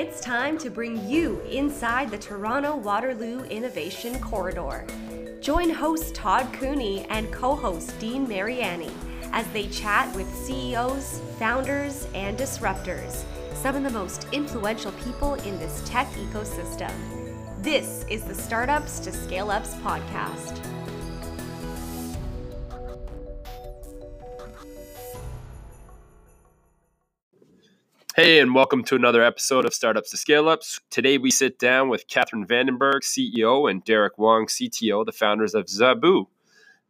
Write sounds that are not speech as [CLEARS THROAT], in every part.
It's time to bring you inside the Toronto Waterloo Innovation Corridor. Join host Todd Cooney and co host Dean Mariani as they chat with CEOs, founders, and disruptors, some of the most influential people in this tech ecosystem. This is the Startups to Scale Ups podcast. Hey, and welcome to another episode of Startups to Scale Ups. Today we sit down with Catherine Vandenberg, CEO, and Derek Wong, CTO, the founders of Zabu.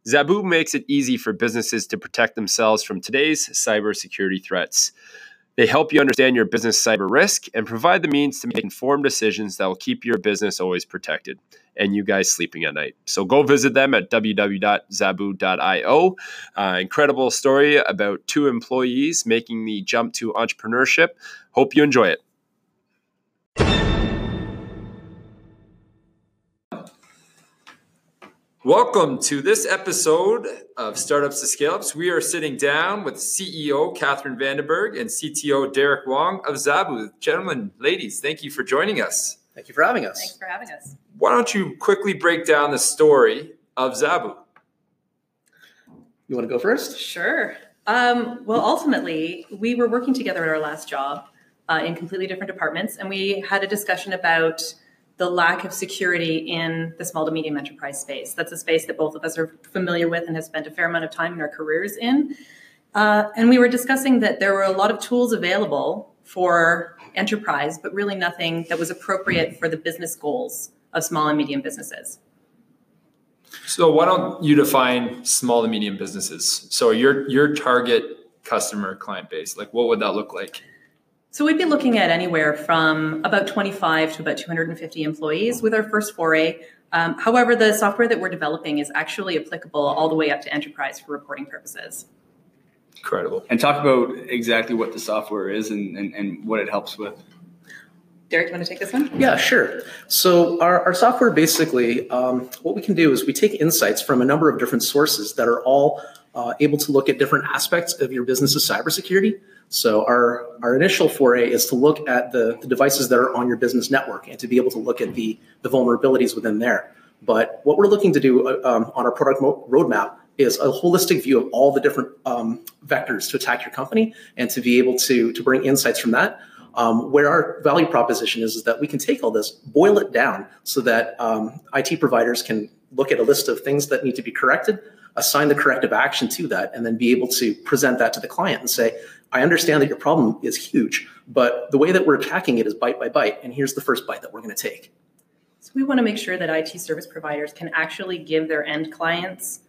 Zabu makes it easy for businesses to protect themselves from today's cybersecurity threats. They help you understand your business cyber risk and provide the means to make informed decisions that will keep your business always protected and you guys sleeping at night. So go visit them at www.zabu.io. Uh, incredible story about two employees making the jump to entrepreneurship. Hope you enjoy it. Welcome to this episode of Startups to Scale Ups. We are sitting down with CEO Catherine Vandenberg and CTO Derek Wong of Zabu. Gentlemen, ladies, thank you for joining us. Thank you for having us. Thanks for having us. Why don't you quickly break down the story of Zabu? You want to go first? Sure. Um, well, ultimately, we were working together at our last job uh, in completely different departments, and we had a discussion about the lack of security in the small to medium enterprise space. That's a space that both of us are familiar with and have spent a fair amount of time in our careers in. Uh, and we were discussing that there were a lot of tools available for enterprise, but really nothing that was appropriate for the business goals of small and medium businesses. So why don't you define small and medium businesses? So your your target customer client base, like what would that look like? So we'd be looking at anywhere from about 25 to about 250 employees with our first foray. Um, however, the software that we're developing is actually applicable all the way up to enterprise for reporting purposes. Incredible. And talk about exactly what the software is and, and, and what it helps with. Derek, you want to take this one? Yeah, sure. So our, our software basically, um, what we can do is we take insights from a number of different sources that are all uh, able to look at different aspects of your business's cybersecurity. So our, our initial foray is to look at the, the devices that are on your business network and to be able to look at the, the vulnerabilities within there. But what we're looking to do uh, um, on our product mo- roadmap is a holistic view of all the different um, vectors to attack your company and to be able to, to bring insights from that. Um, where our value proposition is, is that we can take all this, boil it down so that um, IT providers can look at a list of things that need to be corrected, assign the corrective action to that, and then be able to present that to the client and say, I understand that your problem is huge, but the way that we're attacking it is bite by bite, and here's the first bite that we're going to take. So we want to make sure that IT service providers can actually give their end clients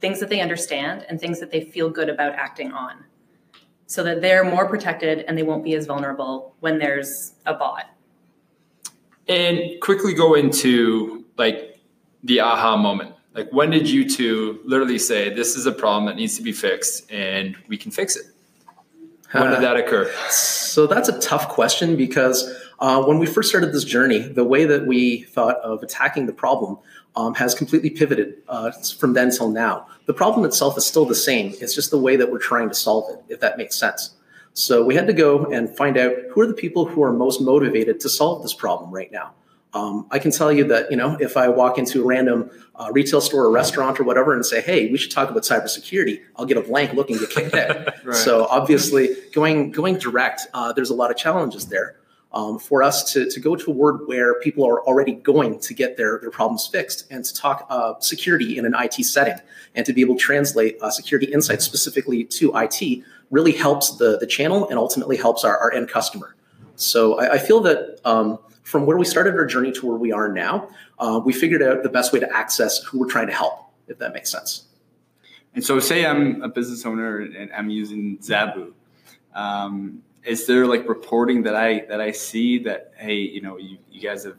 things that they understand and things that they feel good about acting on so that they're more protected and they won't be as vulnerable when there's a bot. And quickly go into like the aha moment. Like when did you two literally say this is a problem that needs to be fixed and we can fix it? When did uh, that occur? So that's a tough question because uh, when we first started this journey, the way that we thought of attacking the problem um, has completely pivoted uh, from then till now. The problem itself is still the same. It's just the way that we're trying to solve it, if that makes sense. So we had to go and find out who are the people who are most motivated to solve this problem right now. Um, I can tell you that you know if I walk into a random uh, retail store or restaurant or whatever and say, "Hey, we should talk about cybersecurity," I'll get a blank look and get kicked out. [LAUGHS] right. So obviously, going going direct, uh, there's a lot of challenges there. Um, for us to, to go to a word where people are already going to get their, their problems fixed and to talk uh, security in an IT setting and to be able to translate uh, security insights specifically to IT really helps the, the channel and ultimately helps our, our end customer. So I, I feel that um, from where we started our journey to where we are now, uh, we figured out the best way to access who we're trying to help, if that makes sense. And so, say I'm a business owner and I'm using Zabu. Um, is there like reporting that I that I see that hey, you know, you, you guys have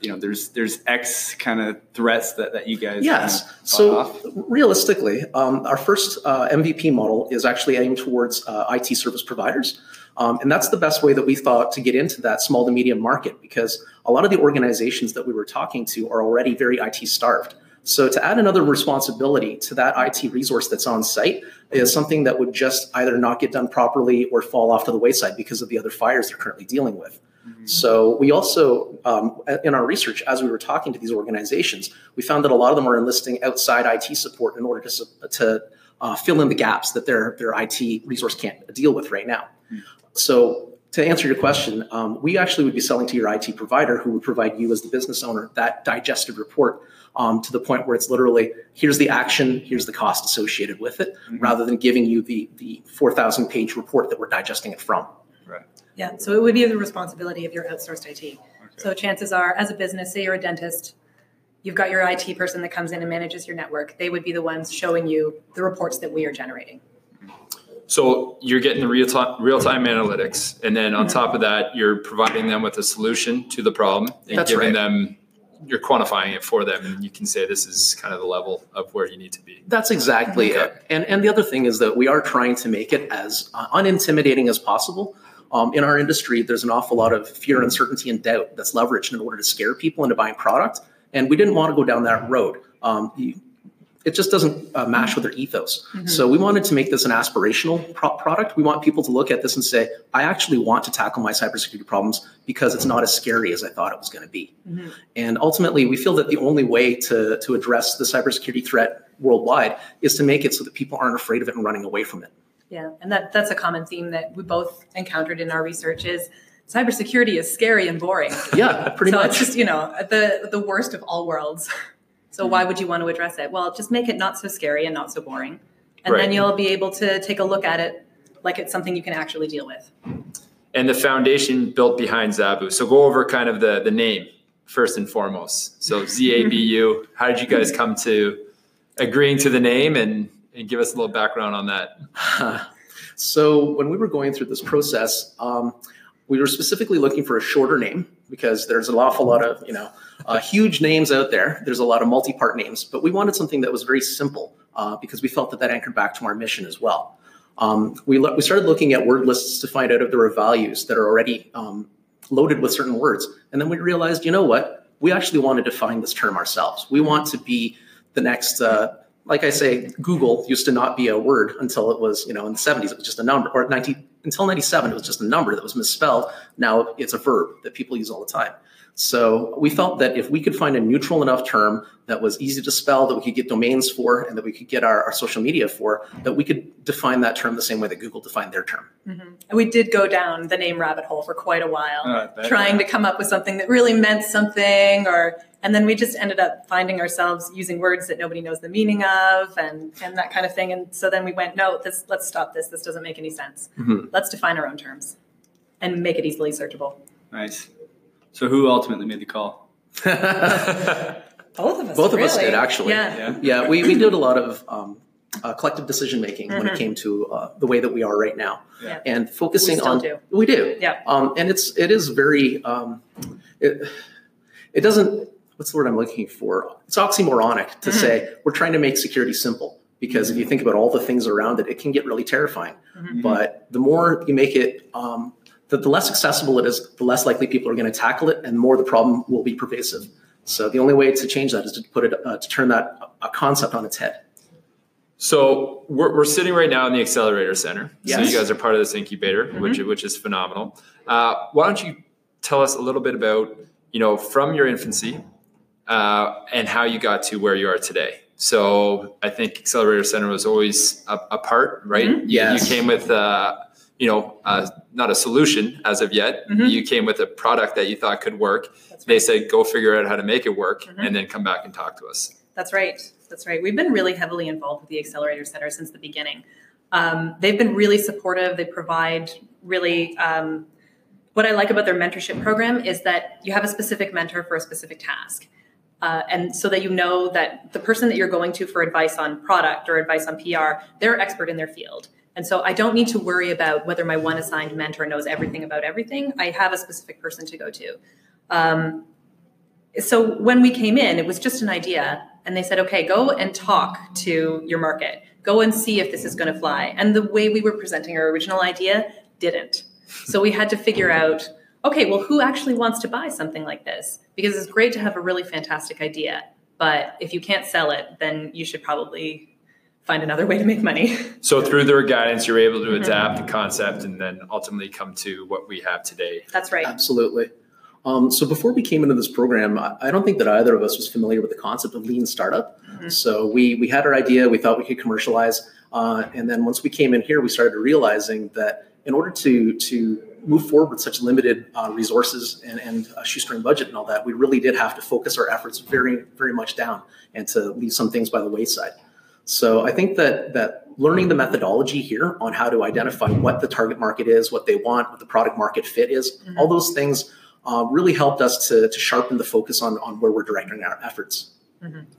you know there's there's x kind of threats that, that you guys yes. kind of so off. realistically um, our first uh, mvp model is actually aimed towards uh, it service providers. Um, and that's the best way that we thought to get into that small to medium market because a lot of the organizations that we were talking to are already very it starved So to add another responsibility to that IT resource that's on site is something that would just either not get done properly or fall off to the wayside because of the other fires they're currently dealing with. Mm-hmm. So we also, um, in our research, as we were talking to these organizations, we found that a lot of them are enlisting outside IT support in order to, to uh, fill in the gaps that their, their IT resource can't deal with right now. Mm-hmm. So to answer your question, um, we actually would be selling to your IT provider who would provide you as the business owner that digested report um, to the point where it's literally here's the action, here's the cost associated with it, mm-hmm. rather than giving you the the 4,000 page report that we're digesting it from. Right. Yeah. So it would be the responsibility of your outsourced IT. Okay. So chances are, as a business, say you're a dentist, you've got your IT person that comes in and manages your network. They would be the ones showing you the reports that we are generating. So you're getting the real time real time analytics, and then on mm-hmm. top of that, you're providing them with a solution to the problem and That's giving right. them you're quantifying it for them and you can say this is kind of the level of where you need to be. That's exactly okay. it. And and the other thing is that we are trying to make it as uh, unintimidating as possible. Um, in our industry there's an awful lot of fear uncertainty and doubt that's leveraged in order to scare people into buying product and we didn't want to go down that road. Um, it just doesn't uh, match with their ethos. Mm-hmm. So we wanted to make this an aspirational pro- product. We want people to look at this and say, I actually want to tackle my cybersecurity problems because it's not as scary as I thought it was going to be. Mm-hmm. And ultimately, we feel that the only way to, to address the cybersecurity threat worldwide is to make it so that people aren't afraid of it and running away from it. Yeah, and that, that's a common theme that we both encountered in our research is cybersecurity is scary and boring. Yeah, pretty [LAUGHS] so much. So it's just, you know, the the worst of all worlds. [LAUGHS] So why would you want to address it? Well, just make it not so scary and not so boring. And right. then you'll be able to take a look at it like it's something you can actually deal with. And the foundation built behind Zabu. So go over kind of the, the name first and foremost. So [LAUGHS] ZABU, how did you guys come to agreeing to the name and, and give us a little background on that? [LAUGHS] so when we were going through this process, um, we were specifically looking for a shorter name because there's an awful lot of, you know, uh, huge names out there. There's a lot of multi-part names, but we wanted something that was very simple uh, because we felt that that anchored back to our mission as well. Um, we, lo- we started looking at word lists to find out if there were values that are already um, loaded with certain words. And then we realized, you know what? We actually want to define this term ourselves. We want to be the next, uh, like I say, Google used to not be a word until it was, you know, in the 70s, it was just a number, or 19, until 97, it was just a number that was misspelled. Now it's a verb that people use all the time. So we felt that if we could find a neutral enough term that was easy to spell, that we could get domains for, and that we could get our, our social media for, that we could define that term the same way that Google defined their term. Mm-hmm. And we did go down the name rabbit hole for quite a while, oh, trying to come up with something that really meant something, or and then we just ended up finding ourselves using words that nobody knows the meaning of, and and that kind of thing. And so then we went, no, this let's stop this. This doesn't make any sense. Mm-hmm. Let's define our own terms and make it easily searchable. Nice. So who ultimately made the call? [LAUGHS] Both of us. Both really. of us did actually. Yeah. Yeah. yeah we, we did a lot of um, uh, collective decision making mm-hmm. when it mm-hmm. came to uh, the way that we are right now, yeah. and focusing we on. Do. We do. Yeah. Um, and it's it is very. Um, it, it doesn't. What's the word I'm looking for? It's oxymoronic to mm-hmm. say we're trying to make security simple because if you think about all the things around it, it can get really terrifying. Mm-hmm. But the more you make it um, the, the less accessible it is, the less likely people are going to tackle it, and more the problem will be pervasive. So the only way to change that is to put it uh, to turn that a concept on its head. So we're, we're sitting right now in the accelerator center. Yes. So you guys are part of this incubator, mm-hmm. which which is phenomenal. Uh, why don't you tell us a little bit about you know from your infancy uh, and how you got to where you are today? So I think Accelerator Center was always a, a part, right? Mm-hmm. Yes. You, you came with uh, you know, uh, not a solution as of yet. Mm-hmm. You came with a product that you thought could work. Right. They said, go figure out how to make it work mm-hmm. and then come back and talk to us. That's right. That's right. We've been really heavily involved with the Accelerator Center since the beginning. Um, they've been really supportive. They provide really, um, what I like about their mentorship program is that you have a specific mentor for a specific task. Uh, and so that you know that the person that you're going to for advice on product or advice on PR, they're expert in their field. And so I don't need to worry about whether my one assigned mentor knows everything about everything. I have a specific person to go to. Um, so when we came in, it was just an idea. And they said, okay, go and talk to your market. Go and see if this is going to fly. And the way we were presenting our original idea didn't. So we had to figure out, okay, well, who actually wants to buy something like this? Because it's great to have a really fantastic idea But if you can't sell it, then you should probably find another way to make money. [LAUGHS] So through their guidance, you're able to adapt the concept and then ultimately come to what we have today. That's right. Absolutely. Um, so before we came into this program, I, I don't think that either of us was familiar with the concept of lean startup. Mhm. So we we had our idea, we thought we could commercialize, uh, and then once we came in here, we started realizing that in order to to move forward with such limited uh, resources and, and a shoestring budget and all that, we really did have to focus our efforts very very much down and to leave some things by the wayside. So I think that that learning the methodology here on how to identify what the target market is, what they want, what the product market fit is, Mhm. all those things uh, really helped us to, to sharpen the focus on, on where we're directing our efforts.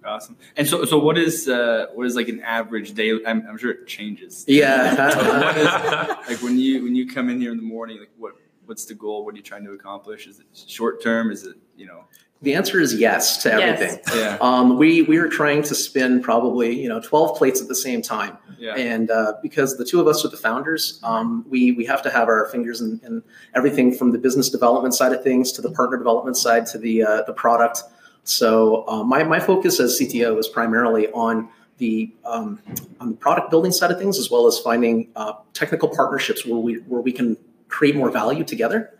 Awesome. And so, so what is uh, what is like an average day? I'm, I'm sure it changes. Yeah. [LAUGHS] what is [LAUGHS] like when you when you come in here in the morning? Like what what's the goal? What are you trying to accomplish? Is it short term? Is it you know? The answer is yes to Yes. everything. Yeah. Um, we we are trying to spin probably you know 12 plates at the same time, Yeah. and uh, because the two of us are the founders, um, we we have to have our fingers in, in everything from the business development side of things to the partner development side to the uh, the product. So uh, my my focus as CTO is primarily on the um, on the product building side of things, as well as finding uh, technical partnerships where we where we can create more value together.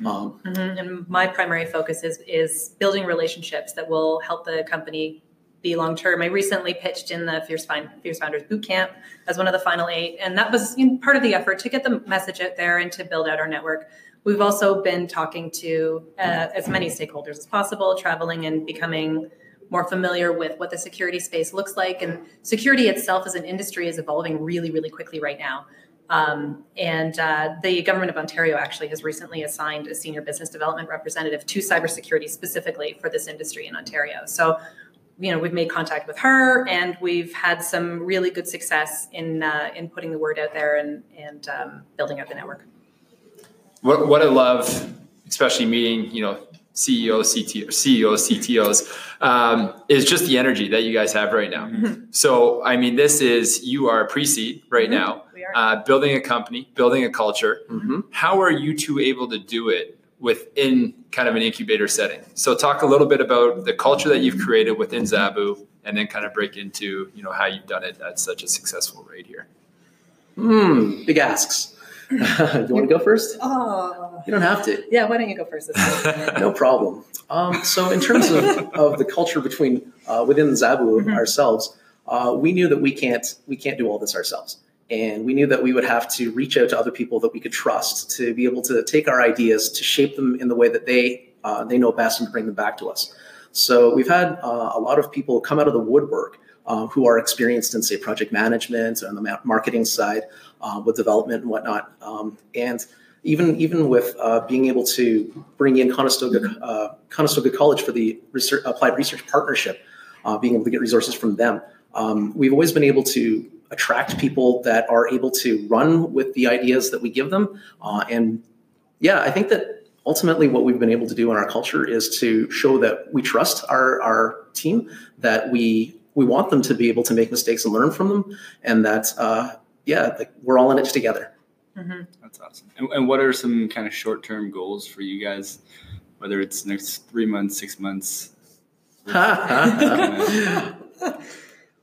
Mhm. Um, Mhm. And my primary focus is is building relationships that will help the company be long term. I recently pitched in the Fierce, Find, Fierce Founders Boot Camp as one of the final eight, and that was you know, part of the effort to get the message out there and to build out our network. We've also been talking to uh, as many stakeholders as possible, traveling and becoming more familiar with what the security space looks like. And security itself as an industry is evolving really, really quickly right now. Um, and uh, the government of Ontario actually has recently assigned a senior business development representative to cybersecurity specifically for this industry in Ontario. So, you know, we've made contact with her, and we've had some really good success in uh, in putting the word out there and and um, building out the network. What, what I love, especially meeting, you know, CEOs, CTO, CEOs, CTOs, um, is just the energy that you guys have right now. So, I mean, this is, you are pre-seed right Mhm. now. Uh, building a company, building a culture. mhm. How are you two able to do it within kind of an incubator setting? So talk a little bit about the culture that you've created within Zabu and then kind of break into, you know, how you've done it at such a successful rate here. Hmm, big asks. [LAUGHS] you want to go first? oh, You don't have to. yeah. Why don't you go first? [LAUGHS] No problem. Um, so, in terms of, of the culture between uh, within Zabu Mhm. ourselves, uh, we knew that we can't we can't do all this ourselves, and we knew that we would have to reach out to other people that we could trust to be able to take our ideas to shape them in the way that they uh, they know best and bring them back to us. So, we've had uh, a lot of people come out of the woodwork uh, who are experienced in, say, project management and the ma- marketing side uh, with development and whatnot, um, and even even with uh, being able to bring in Conestoga uh, Conestoga College for the research, applied research partnership, being able to get resources from them, um, we've always been able to attract people that are able to run with the ideas that we give them, uh, and yeah, I think that ultimately what we've been able to do in our culture is to show that we trust our our team, that we we want them to be able to make mistakes and learn from them, and that uh, yeah, like we're all in it together. Mhm. That's awesome. And, and what are some kind of short term goals for you guys? Whether it's next three months, six months. [LAUGHS] [LAUGHS] [CLEARS THROAT]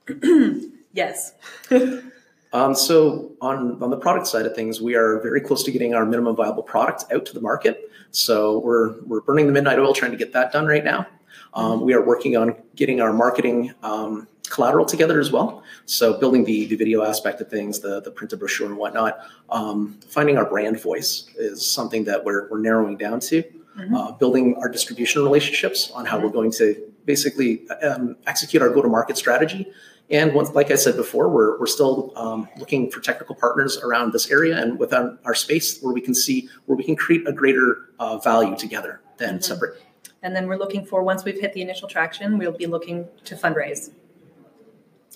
[CLEARS THROAT] Yes. [LAUGHS] Um, so on, on the product side of things, we are very close to getting our minimum viable product out to the market. So we're, we're burning the midnight oil trying to get that done right now. Um, we are working on getting our marketing um, collateral together as well. So building the, the video aspect of things, the, the printed brochure and whatnot. Um, finding our brand voice is something that we're, we're narrowing down to. Mhm. Uh, building our distribution relationships on how we're going to basically um, execute our go-to-market strategy and once, like I said before, we're, we're still um, looking for technical partners around this area and within our space where we can see where we can create a greater uh, value together than Mhm. separate. And then we're looking for once we've hit the initial traction, we'll be looking to fundraise.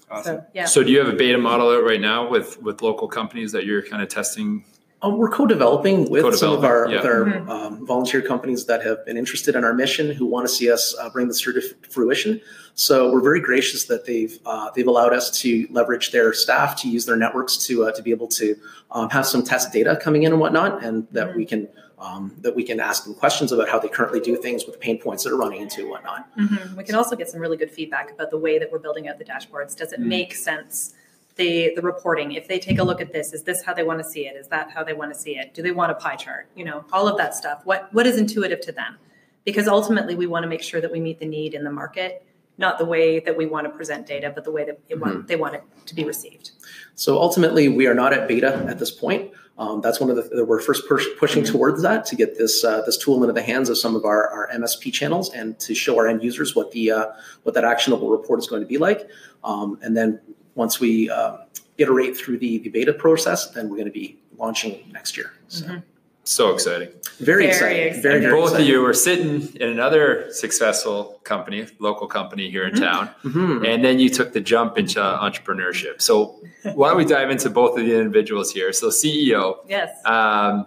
Awesome. So yeah. So do you have a beta model out right now with with local companies that you're kind of testing Uh, we're co-developing with some of our, Co-developing, with our Mhm. um, volunteer companies that have been interested in our mission, who want to see us uh, bring this to fruition. So we're very gracious that they've uh, they've allowed us to leverage their staff to use their networks to uh, to be able to um, have some test data coming in and whatnot, and that we can um, that we can ask them questions about how they currently do things with pain points that are running into and whatnot. Mhm. We can also get some really good feedback about the way that we're building out the dashboards. Does it Mm. make sense? The, the reporting, if they take a look at this, is this how they want to see it? Is that how they want to see it? Do they want a pie chart? You know, all of that stuff. What what is intuitive to them? Because ultimately we want to make sure that we meet the need in the market, not the way that we want to present data, but the way that want, they want it to be received. So ultimately, we are not at beta at this point. Um, that's one of the that we're first push, pushing towards that to get this uh, this tool into the hands of some of our, our MSP channels and to show our end users what the uh, what that actionable report is going to be like. Um, and then once we uh, iterate through the, the beta process, then we're going to be launching next year. So So exciting. very, Very exciting. exciting. Very, very Both exciting. of you were sitting in another successful company, local company here in town, Mhm. and then you took the jump into entrepreneurship. So why don't we dive into both of the individuals here? So CEO, Yes. um,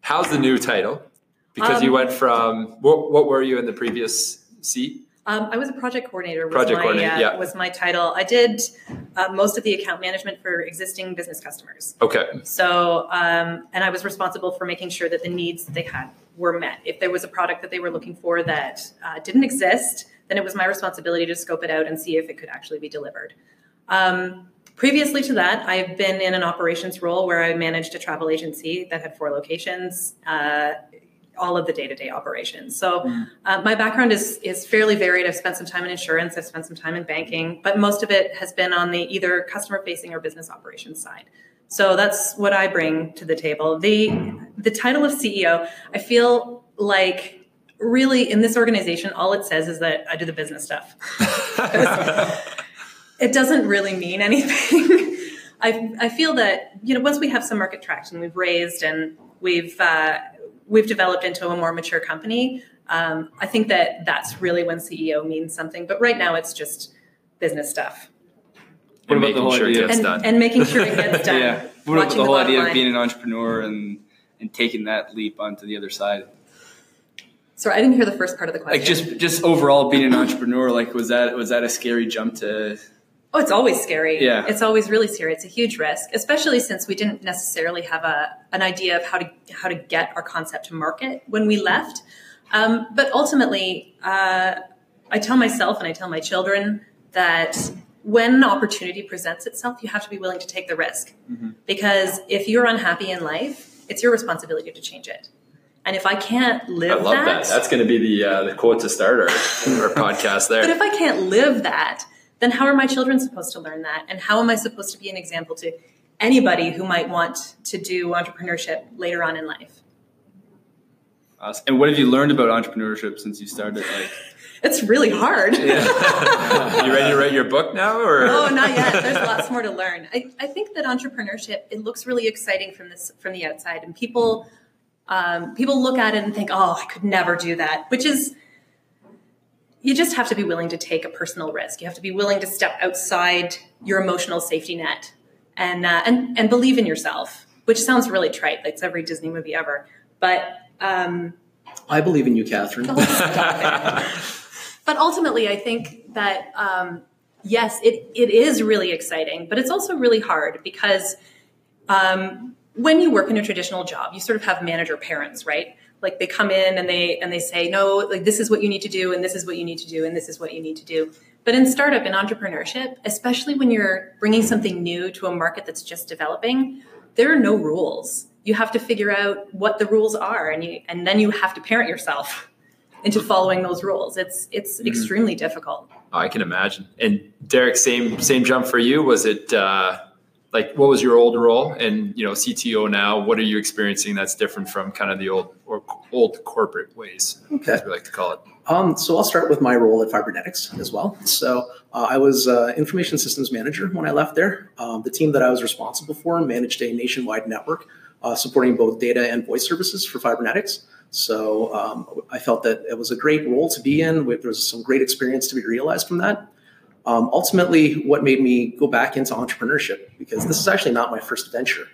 how's the new title? Because you Um, went from what, what were you in the previous seat? Um, I was a project coordinator. Was Project my, coordinator, uh, yeah. Was my title. I did uh, most of the account management for existing business customers. Okay. So, um, and I was responsible for making sure that the needs that they had were met. If there was a product that they were looking for that uh, didn't exist, then it was my responsibility to scope it out and see if it could actually be delivered. Um, previously to that, I've been in an operations role where I managed a travel agency that had four locations. All of the day-to-day operations. So uh, my background is is fairly varied. I've spent some time in insurance. I've spent some time in banking, but most of it has been on the either customer-facing or business operations side. So that's what I bring to the table. The the title of CEO, I feel like really in this organization, all it says is that I do the business stuff. [LAUGHS] it doesn't really mean anything. [LAUGHS] I, I feel that you know once we have some market traction, we've raised and we've uh, we've developed into a more mature company. Um, I think that that's really when CEO means something. But right now, it's just business stuff What And about the whole sure idea? gets and, and making sure it gets [LAUGHS] done. Yeah. What about Watching the whole bottom idea line. of being an entrepreneur and and taking that leap onto the other side? Sorry, I didn't hear the first part of the question. Like just just overall being an entrepreneur, like was that was that a scary jump to Oh, it's always scary. Yeah. It's always really scary. It's a huge risk, especially since we didn't necessarily have a an idea of how to how to get our concept to market when we left. Um, but ultimately, uh, I tell myself and I tell my children that when an opportunity presents itself, you have to be willing to take the risk. Because if you're unhappy in life, it's your responsibility to change it. And if I can't I live love that. That's going to be the uh, the quote to start our, our [LAUGHS] podcast there. But if I can't live that, then how are my children supposed to learn that? And how am I supposed to be an example to anybody who might want to do entrepreneurship later on in life? us? And what have you learned about entrepreneurship since you started? Like [LAUGHS] It's really hard. [LAUGHS] you ready to write your book now, or Oh, not yet. There's lots more to learn. I, I think that entrepreneurship it looks really exciting from this from the outside, and people um, people look at it and think, "Oh, I could never do that," which is you just have to be willing to take a personal risk. You have to be willing to step outside your emotional safety net and uh, and and believe in yourself. Which sounds really trite, like it's every Disney movie ever, but. Um, I believe in you, Catherine. [LAUGHS] but ultimately, I think that um, yes, it, it is really exciting, but it's also really hard because um, when you work in a traditional job, you sort of have manager parents, right? Like they come in and they and they say, no, like this is what you need to do, and this is what you need to do, and this is what you need to do. But in startup and entrepreneurship, especially when you're bringing something new to a market that's just developing, there are no rules. You have to figure out what the rules are, and you and then you have to parent yourself [LAUGHS] into following those rules. It's it's extremely difficult. Oh, I can imagine. And Derek, same same jump for you. Was it uh, like what was your old role? And you know, CTO now. What are you experiencing that's different from kind of the old or old corporate ways, Okay. as we like to call it? Um, so I'll start with my role at Fibernetics as well. So uh, I was uh, information systems manager when I left there. Um, the team that I was responsible for managed a nationwide network uh, supporting both data and voice services for Fibernetics. So um, I felt that it was a great role to be in. There was some great experience to be realized from that. Um, ultimately, what made me go back into entrepreneurship because this is actually not my first venture.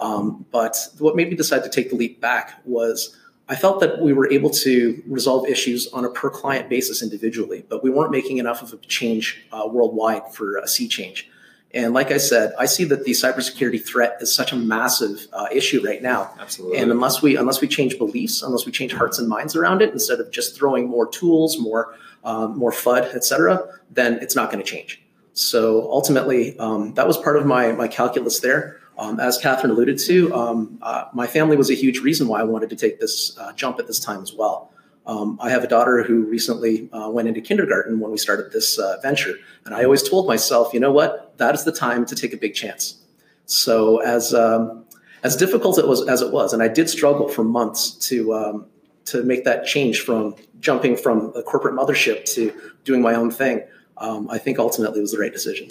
Um, but what made me decide to take the leap back was I felt that we were able to resolve issues on a per client basis individually, but we weren't making enough of a change uh, worldwide for a sea change. And like I said, I see that the cybersecurity threat is such a massive uh, issue right now. Absolutely. And unless we unless we change beliefs, unless we change hearts and minds around it, instead of just throwing more tools, more um, more FUD, et cetera, then it's not going to change. So ultimately, um, that was part of my my calculus there. Um, as Catherine alluded to, um, uh, my family was a huge reason why I wanted to take this uh, jump at this time as well. Um, I have a daughter who recently uh, went into kindergarten when we started this uh, venture, and I always told myself, you know what, that is the time to take a big chance. So as um, as difficult it was as it was, and I did struggle for months to um, to make that change from jumping from a corporate mothership to doing my own thing. Um, I think ultimately was the right decision.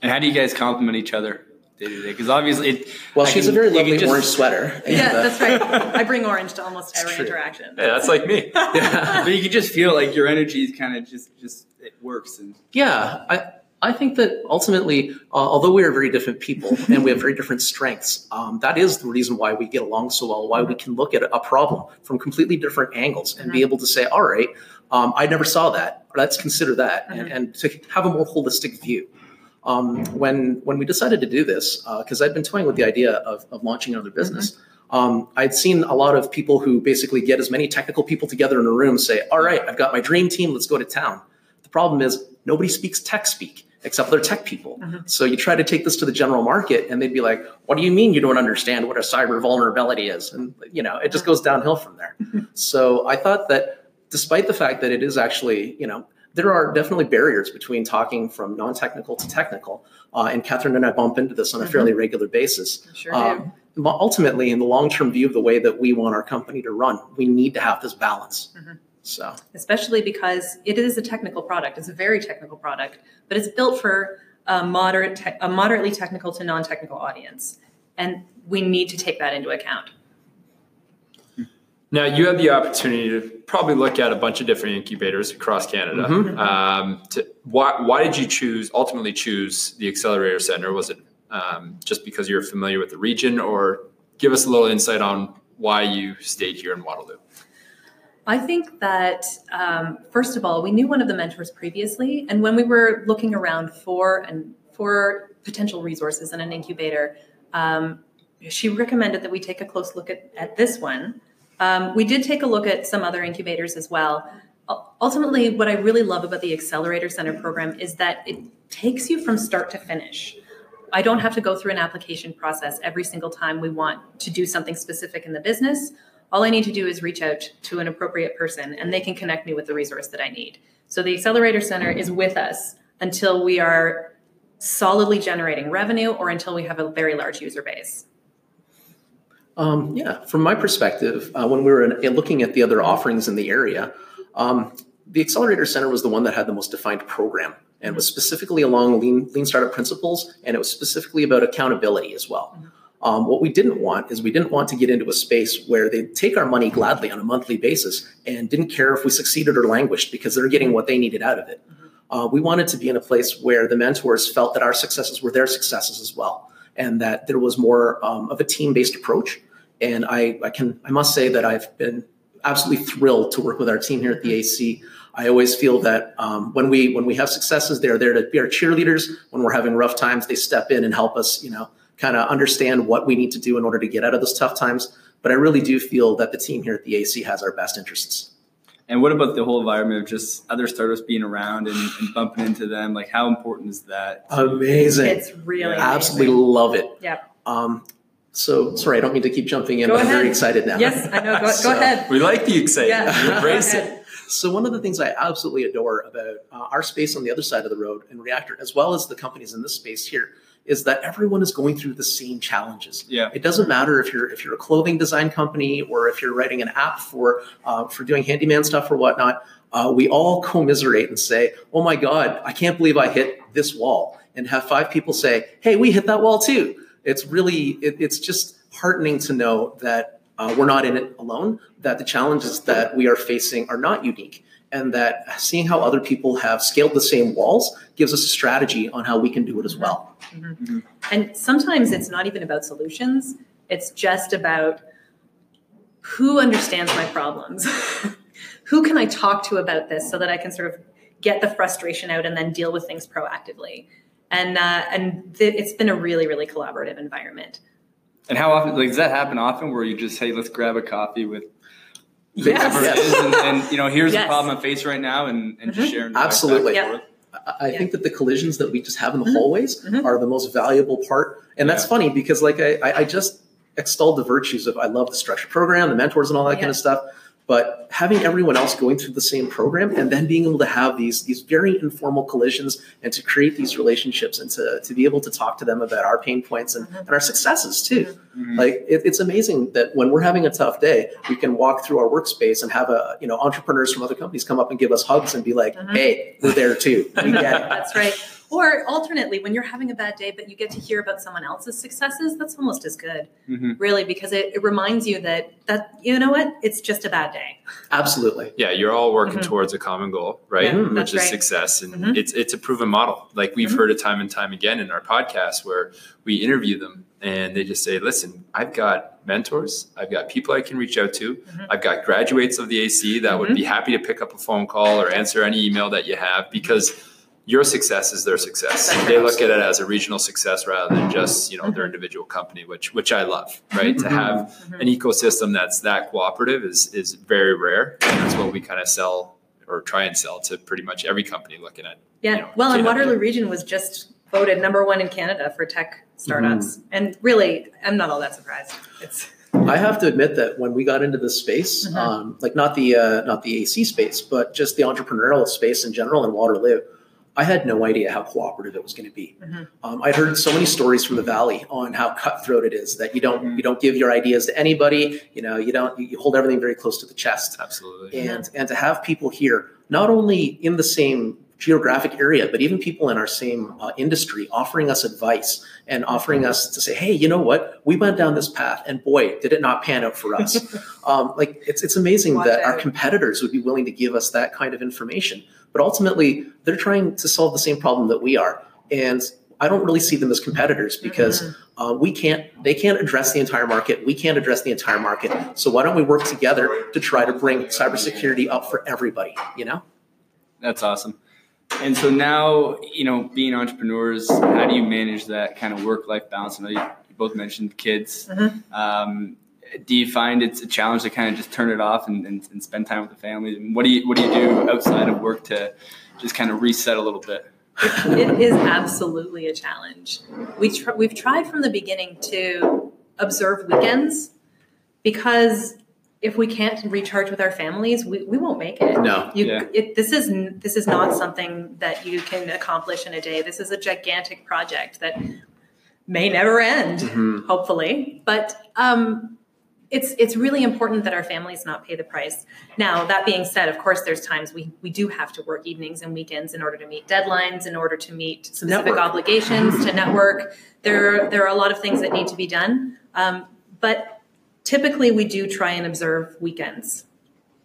And how do you guys complement each other day to day? Because obviously, it, Well, I she's can- a very lovely just- orange sweater. and, Yeah, uh, that's right. I bring orange to almost [LAUGHS] every true. interaction. Yeah, that's like me. yeah. [LAUGHS] But you can just feel like your energy is kind of just just it works and Yeah, I, I think that ultimately, uh, although we are very different people [LAUGHS] and we have very different strengths, um, that is the reason why we get along so well, why we can look at a problem from completely different angles and be able to say, all right, um, I never saw that. Let's consider that and, and to have a more holistic view. Um, when when we decided to do this, because I'd been toying with the idea of, of launching another business, um, I'd seen a lot of people who basically get as many technical people together in a room say, "All right, I've got my dream team. Let's go to town." The problem is nobody speaks tech speak except they're tech people. So you try to take this to the general market, and they'd be like, "What do you mean you don't understand what a cyber vulnerability is?" And you know, it just goes downhill from there. so I thought that, despite the fact that it is actually, you know, there are definitely barriers between talking from non-technical to technical, uh, and Catherine and I bump into this on a fairly regular basis. Sure Um, ultimately, in the long-term view of the way that we want our company to run, we need to have this balance. So. especially because it is a technical product. It's a very technical product, but it's built for a moderate, te- a moderately technical to non-technical audience, and we need to take that into account. Now you have the opportunity to probably look at a bunch of different incubators across Canada. Um, to, why, why did you choose ultimately choose the Accelerator Center? Was it um, just because you're familiar with the region, or give us a little insight on why you stayed here in Waterloo? I think that um, first of all, we knew one of the mentors previously, and when we were looking around for and for potential resources in an incubator, um, she recommended that we take a close look at, at this one. Um, we did take a look at some other incubators as well. Ultimately, what I really love about the Accelerator Center program is that it takes you from start to finish. I don't have to go through an application process every single time we want to do something specific in the business. All I need to do is reach out to an appropriate person and they can connect me with the resource that I need. So the Accelerator Center is with us until we are solidly generating revenue or until we have a very large user base. Um, yeah, from my perspective, uh, when we were in, looking at the other offerings in the area, um, the Accelerator Center was the one that had the most defined program and was specifically along lean, lean startup principles, and it was specifically about accountability as well. Um, what we didn't want is we didn't want to get into a space where they take our money gladly on a monthly basis and didn't care if we succeeded or languished because they're getting what they needed out of it. Uh, we wanted to be in a place where the mentors felt that our successes were their successes as well, and that there was more um, of a team-based approach. And I, I can, I must say that I've been absolutely thrilled to work with our team here at the AC. I always feel that um, when we when we have successes, they're there to be our cheerleaders. When we're having rough times, they step in and help us, you know, kind of understand what we need to do in order to get out of those tough times. But I really do feel that the team here at the AC has our best interests. And what about the whole environment of just other startups being around and, and bumping into them? Like, how important is that? Amazing. It's really absolutely amazing. love it. Yep. Um, so sorry, I don't mean to keep jumping in, Go but I'm very excited now. Yes, I know. Go, [LAUGHS] So- go ahead. We like the excitement. Yeah. Embrace it. [LAUGHS] So one of the things I absolutely adore about uh, our space on the other side of the road and Reactor, as well as the companies in this space here, is that everyone is going through the same challenges. Yeah. It doesn't matter if you're if you're a clothing design company or if you're writing an app for uh, for doing handyman stuff or whatnot. Uh, we all commiserate and say, "Oh my God, I can't believe I hit this wall," and have five people say, "Hey, we hit that wall too." It's really it, it's just heartening to know that uh, we're not in it alone. That the challenges that we are facing are not unique, and that seeing how other people have scaled the same walls gives us a strategy on how we can do it as well. And sometimes it's not even about solutions, it's just about who understands my problems? [LAUGHS] who can I talk to about this so that I can sort of get the frustration out and then deal with things proactively? And uh, and th- it's been a really really collaborative environment. And how often, like, does that happen often where you just, hey, let's grab a coffee with Yes. whoever it is and, and, you know, here's Yes. the problem I face right now and, and just Mhm. sharing Absolutely. back and Yeah. I I Yeah. think that the collisions that we just have in the Mhm. hallways Mhm. are the most valuable part. And that's Yeah. funny because like I, I I just extolled the virtues of I love the structured program, the mentors and all that kind of stuff. But having everyone else going through the same program and then being able to have these these very informal collisions and to create these relationships and to, to be able to talk to them about our pain points and, and our successes too. Mhm. Like it, it's amazing that when we're having a tough day, we can walk through our workspace and have a you know entrepreneurs from other companies come up and give us hugs and be like, Mhm. "Hey, we're there too. We get it." [LAUGHS] That's right. Or alternately, when you're having a bad day, but you get to hear about someone else's successes, that's almost as good, Mhm. really, because it, it reminds you that that you know what, it's just a bad day. Absolutely. Yeah, you're all working Mhm. towards a common goal, right? Yeah, Which is right. success, and Mhm. it's it's a proven model. Like we've Mhm. heard it time and time again in our podcast, where we interview them and they just say, "Listen, I've got mentors, I've got people I can reach out to, Mhm. I've got graduates of the AC that would Mhm. be happy to pick up a phone call or answer any email that you have because." Your success is their success. That's They look at it as a regional success rather than just you know their Mhm. individual company, which which I love. Right to have Mhm. an ecosystem that's that cooperative is is very rare and that's what we kind of sell or try and sell to pretty much every company looking at Yeah. you know, well, and KW. Waterloo Region was just voted number one in Canada for tech startups, and really, I'm not all that surprised. It's I have to admit that when we got into this space, Mhm. um, like not the uh, not the AC space, but just the entrepreneurial space in general in Waterloo, I had no idea how cooperative it was going to be. Mhm. Um, I'd heard so many stories from the valley on how cutthroat it is that you don't Mhm. you don't give your ideas to anybody. You know, you don't you hold everything very close to the chest. absolutely and and to have people here not only in the same geographic area but even people in our same uh, industry offering us advice and offering us to say hey you know what we went down this path and boy did it not pan out for us [LAUGHS] um, like it's, it's amazing Watch that our competitors would be willing to give us that kind of information but ultimately they're trying to solve the same problem that we are and i don't really see them as competitors because uh, we can't they can't address the entire market we can't address the entire market so why don't we work together to try to bring cybersecurity up for everybody you know That's awesome. And so now, you know, being entrepreneurs, how do you manage that kind of work life balance? I know you, you both mentioned kids. Mhm. Um, do you find it's a challenge to kind of just turn it off and, and, and spend time with the family? And what do you what do you do outside of work to just kind of reset a little bit? it is absolutely a challenge. We tr- we've tried from the beginning to observe weekends because if we can't recharge with our families, we, we won't make it. no You, Yeah. it, this is this is not something that you can accomplish in a day. This is a gigantic project that may never end, Mhm. hopefully. But um, it's it's really important that our families not pay the price. Now, that being said, of course, there's times we we do have to work evenings and weekends in order to meet deadlines, in order to meet specific network. obligations, to network. There there are a lot of things that need to be done, um, but typically we do try and observe weekends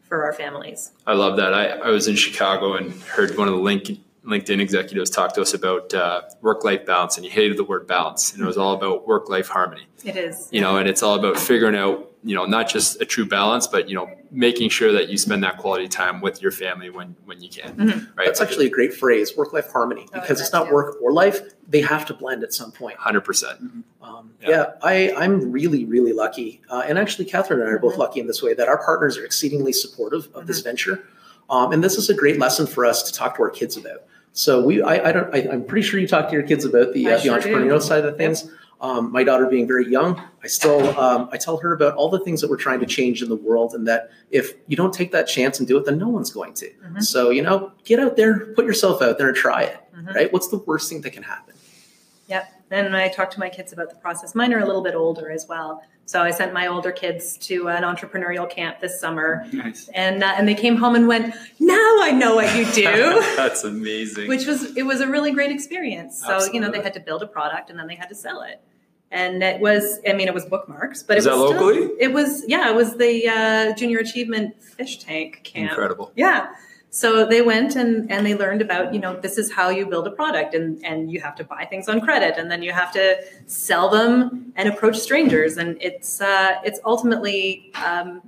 for our families. i love that I, I was in chicago and heard one of the link, linkedin executives talk to us about uh, work-life balance and he hated the word balance and it was all about work-life harmony It is. you know and it's all about figuring out you know not just a true balance but you know making sure that you spend that quality time with your family when when you can Mhm. right that's actually a great phrase work-life harmony Oh, because it's not too. work or life they have to blend at some point 100% Um, Yeah. yeah, I, I'm really, really lucky. Uh, and actually, Catherine and I are both Mhm. lucky in this way that our partners are exceedingly supportive of this Mm-hmm. venture. Um, and this is a great lesson for us to talk to our kids about. So we, I, I don't, I, I'm pretty sure you talk to your kids about the, I uh, the sure do. entrepreneurial side of things. Um, my daughter being very young, I still, um, I tell her about all the things that we're trying to change in the world, and that if you don't take that chance and do it, then no one's going to. Mhm. So you know, get out there, put yourself out there, and try it. Mhm. Right? What's the worst thing that can happen? Yep. And I talk to my kids about the process. Mine are a little bit older as well. So I sent my older kids to an entrepreneurial camp this summer, Nice. and uh, and they came home and went, "Now I know what you do," [LAUGHS] that's amazing which was it was a really great experience. So you know they had to build a product and then they had to sell it, and it was I mean it was bookmarks, but Was it was still- it was yeah, it was the uh, Junior Achievement Fish Tank camp. incredible Yeah. So they went and, and they learned about, you know, this is how you build a product and, and you have to buy things on credit and then you have to sell them and approach strangers. And it's, uh, it's ultimately um,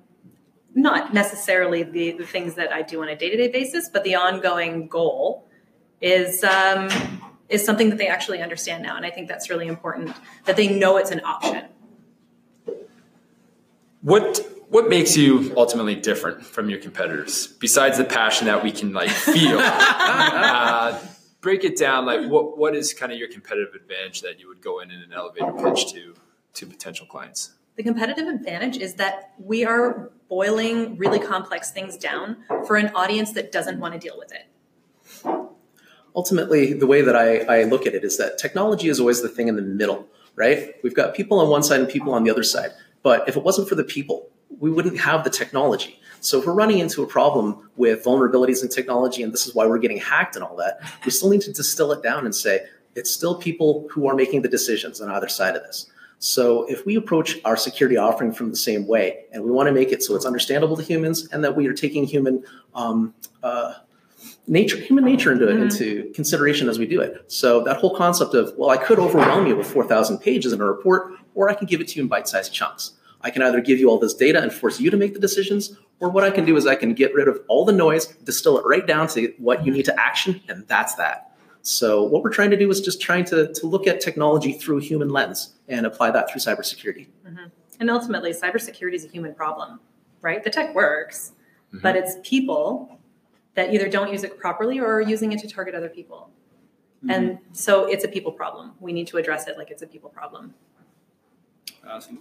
not necessarily the, the things that I do on a day-to-day basis, but the ongoing goal is, um, is something that they actually understand now. And I think that's really important that they know it's an option. What what makes you ultimately different from your competitors besides the passion that we can like feel? [LAUGHS] uh, break it down. Like, what what is kind of your competitive advantage that you would go in in an elevator pitch to to potential clients? The competitive advantage is that we are boiling really complex things down for an audience that doesn't want to deal with it. Ultimately, the way that I, I look at it is that technology is always the thing in the middle, right? We've got people on one side and people on the other side. But if it wasn't for the people, we wouldn't have the technology. So if we're running into a problem with vulnerabilities in technology, and this is why we're getting hacked and all that, we still need to distill it down and say it's still people who are making the decisions on either side of this. So if we approach our security offering from the same way, and we want to make it so it's understandable to humans, and that we are taking human um, uh, nature, human nature into, mm-hmm. into consideration as we do it. So that whole concept of well, I could overwhelm you with four thousand pages in a report, or I can give it to you in bite-sized chunks. I can either give you all this data and force you to make the decisions, or what I can do is I can get rid of all the noise, distill it right down to what you need to action, and that's that. So what we're trying to do is just trying to, to look at technology through a human lens and apply that through cybersecurity. Mm-hmm. And ultimately, cybersecurity is a human problem, right? The tech works, mm-hmm. but it's people that either don't use it properly or are using it to target other people. Mm-hmm. And so it's a people problem. We need to address it like it's a people problem. Awesome.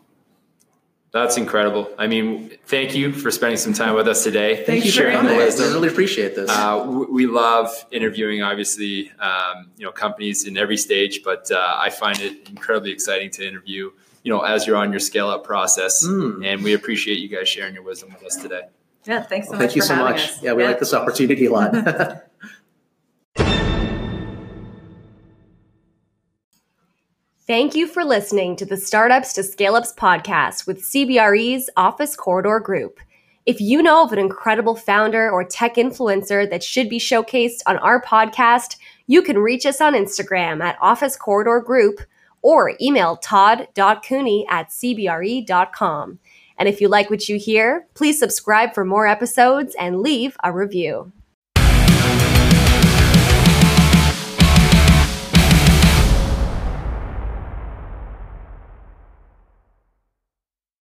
That's incredible. I mean, thank you for spending some time with us today. Thank, thank you for sharing the wisdom. I really appreciate this. Uh, we love interviewing, obviously, um, you know, companies in every stage, but uh, I find it incredibly exciting to interview, you know, as you're on your scale up process. Mm. And we appreciate you guys sharing your wisdom with us today. Yeah, thanks so well, much. Thank you so much. Us. Yeah, we yeah. like this opportunity a lot. [LAUGHS] Thank you for listening to the Startups to Scale Ups podcast with CBRE's Office Corridor Group. If you know of an incredible founder or tech influencer that should be showcased on our podcast, you can reach us on Instagram at Office Corridor Group or email todd.cooney at cbre.com. And if you like what you hear, please subscribe for more episodes and leave a review.